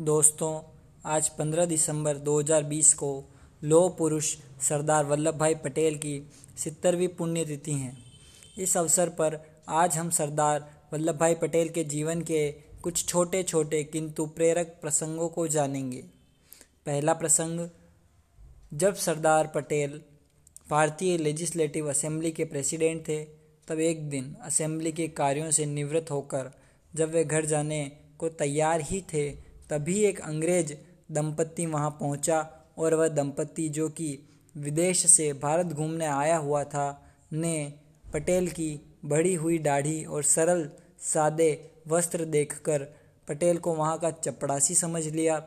दोस्तों, आज 15 दिसंबर 2020 को लौह पुरुष सरदार वल्लभ भाई पटेल की सितरवीं पुण्यतिथि है। इस अवसर पर आज हम सरदार वल्लभ भाई पटेल के जीवन के कुछ छोटे छोटे किंतु प्रेरक प्रसंगों को जानेंगे। पहला प्रसंग, जब सरदार पटेल भारतीय लेजिस्लेटिव असेंबली के प्रेसिडेंट थे, तब एक दिन असेंबली के कार्यों से निवृत्त होकर जब वे घर जाने को तैयार ही थे तभी एक अंग्रेज़ दंपत्ति वहाँ पहुँचा और वह दंपत्ति जो कि विदेश से भारत घूमने आया हुआ था, ने पटेल की बढ़ी हुई दाढ़ी और सरल, सादे वस्त्र देखकर पटेल को वहाँ का चपड़ासी समझ लिया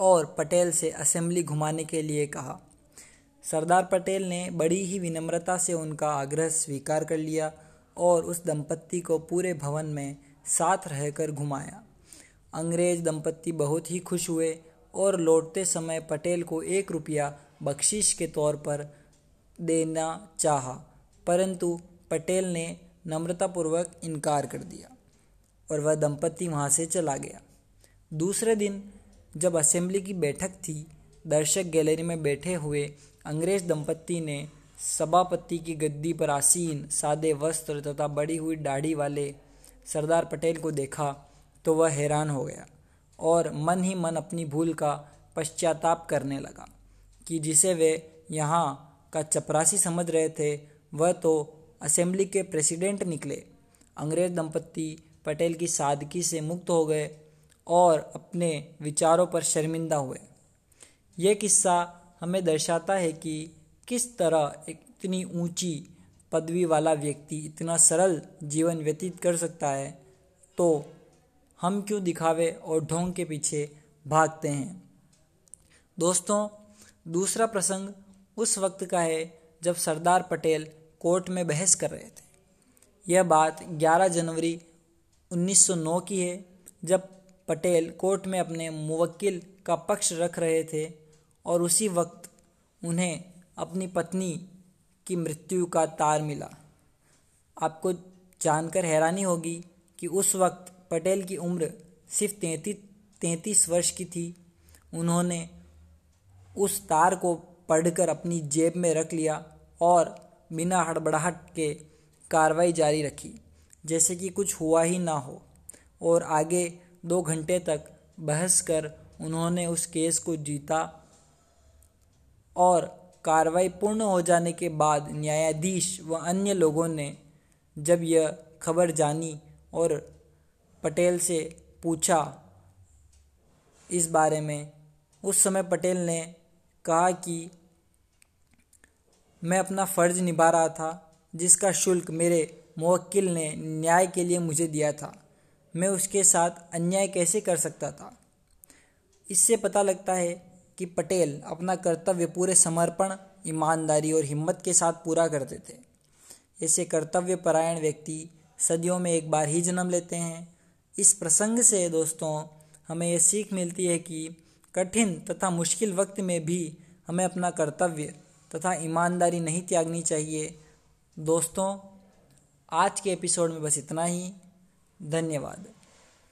और पटेल से असेंबली घुमाने के लिए कहा। सरदार पटेल ने बड़ी ही विनम्रता से उनका आग्रह स्वीकार कर लिया और उस दंपत्ति को पूरे भवन में साथ रहकर घुमाया। अंग्रेज़ दंपत्ति बहुत ही खुश हुए और लौटते समय पटेल को एक रुपया बख्शिश के तौर पर देना चाहा, परंतु पटेल ने नम्रतापूर्वक इनकार कर दिया और वह दंपत्ति वहाँ से चला गया। दूसरे दिन, जब असेंबली की बैठक थी, दर्शक गैलरी में बैठे हुए अंग्रेज़ दंपत्ति ने सभापति की गद्दी पर आसीन, सादे वस्त्र तथा बड़ी हुई दाढ़ी वाले सरदार पटेल को देखा तो वह हैरान हो गया और मन ही मन अपनी भूल का पश्चाताप करने लगा कि जिसे वे यहाँ का चपरासी समझ रहे थे, वह तो असेंबली के प्रेसिडेंट निकले। अंग्रेज़ दंपत्ति पटेल की सादगी से मुक्त हो गए और अपने विचारों पर शर्मिंदा हुए। यह किस्सा हमें दर्शाता है कि किस तरह इतनी ऊँची पदवी वाला व्यक्ति इतना सरल जीवन व्यतीत कर सकता है तो हम क्यों दिखावे और ढोंग के पीछे भागते हैं? दोस्तों, दूसरा प्रसंग उस वक्त का है जब सरदार पटेल कोर्ट में बहस कर रहे थे। यह बात 11 जनवरी 1909 की है, जब पटेल कोर्ट में अपने मुवक्किल का पक्ष रख रहे थे और उसी वक्त उन्हें अपनी पत्नी की मृत्यु का तार मिला। आपको जानकर हैरानी होगी कि उस वक्त पटेल की उम्र सिर्फ़ तैंतीस तैंतीस वर्ष की थी। उन्होंने उस तार को पढ़कर अपनी जेब में रख लिया और बिना हड़बड़ाहट के कार्रवाई जारी रखी, जैसे कि कुछ हुआ ही ना हो। और आगे दो घंटे तक बहस कर उन्होंने उस केस को जीता और कार्रवाई पूर्ण हो जाने के बाद न्यायाधीश व अन्य लोगों ने जब यह खबर जानी और पटेल से पूछा इस बारे में। उस समय पटेल ने कहा कि मैं अपना फ़र्ज़ निभा रहा था, जिसका शुल्क मेरे मुवक्किल ने न्याय के लिए मुझे दिया था। मैं उसके साथ अन्याय कैसे कर सकता था? इससे पता लगता है कि पटेल अपना कर्तव्य पूरे समर्पण, ईमानदारी और हिम्मत के साथ पूरा करते थे। ऐसे कर्तव्य परायण व्यक्ति सदियों में एक बार ही जन्म लेते हैं। इस प्रसंग से, दोस्तों, हमें ये सीख मिलती है कि कठिन तथा मुश्किल वक्त में भी हमें अपना कर्तव्य तथा ईमानदारी नहीं त्यागनी चाहिए। दोस्तों, आज के एपिसोड में बस इतना ही। धन्यवाद।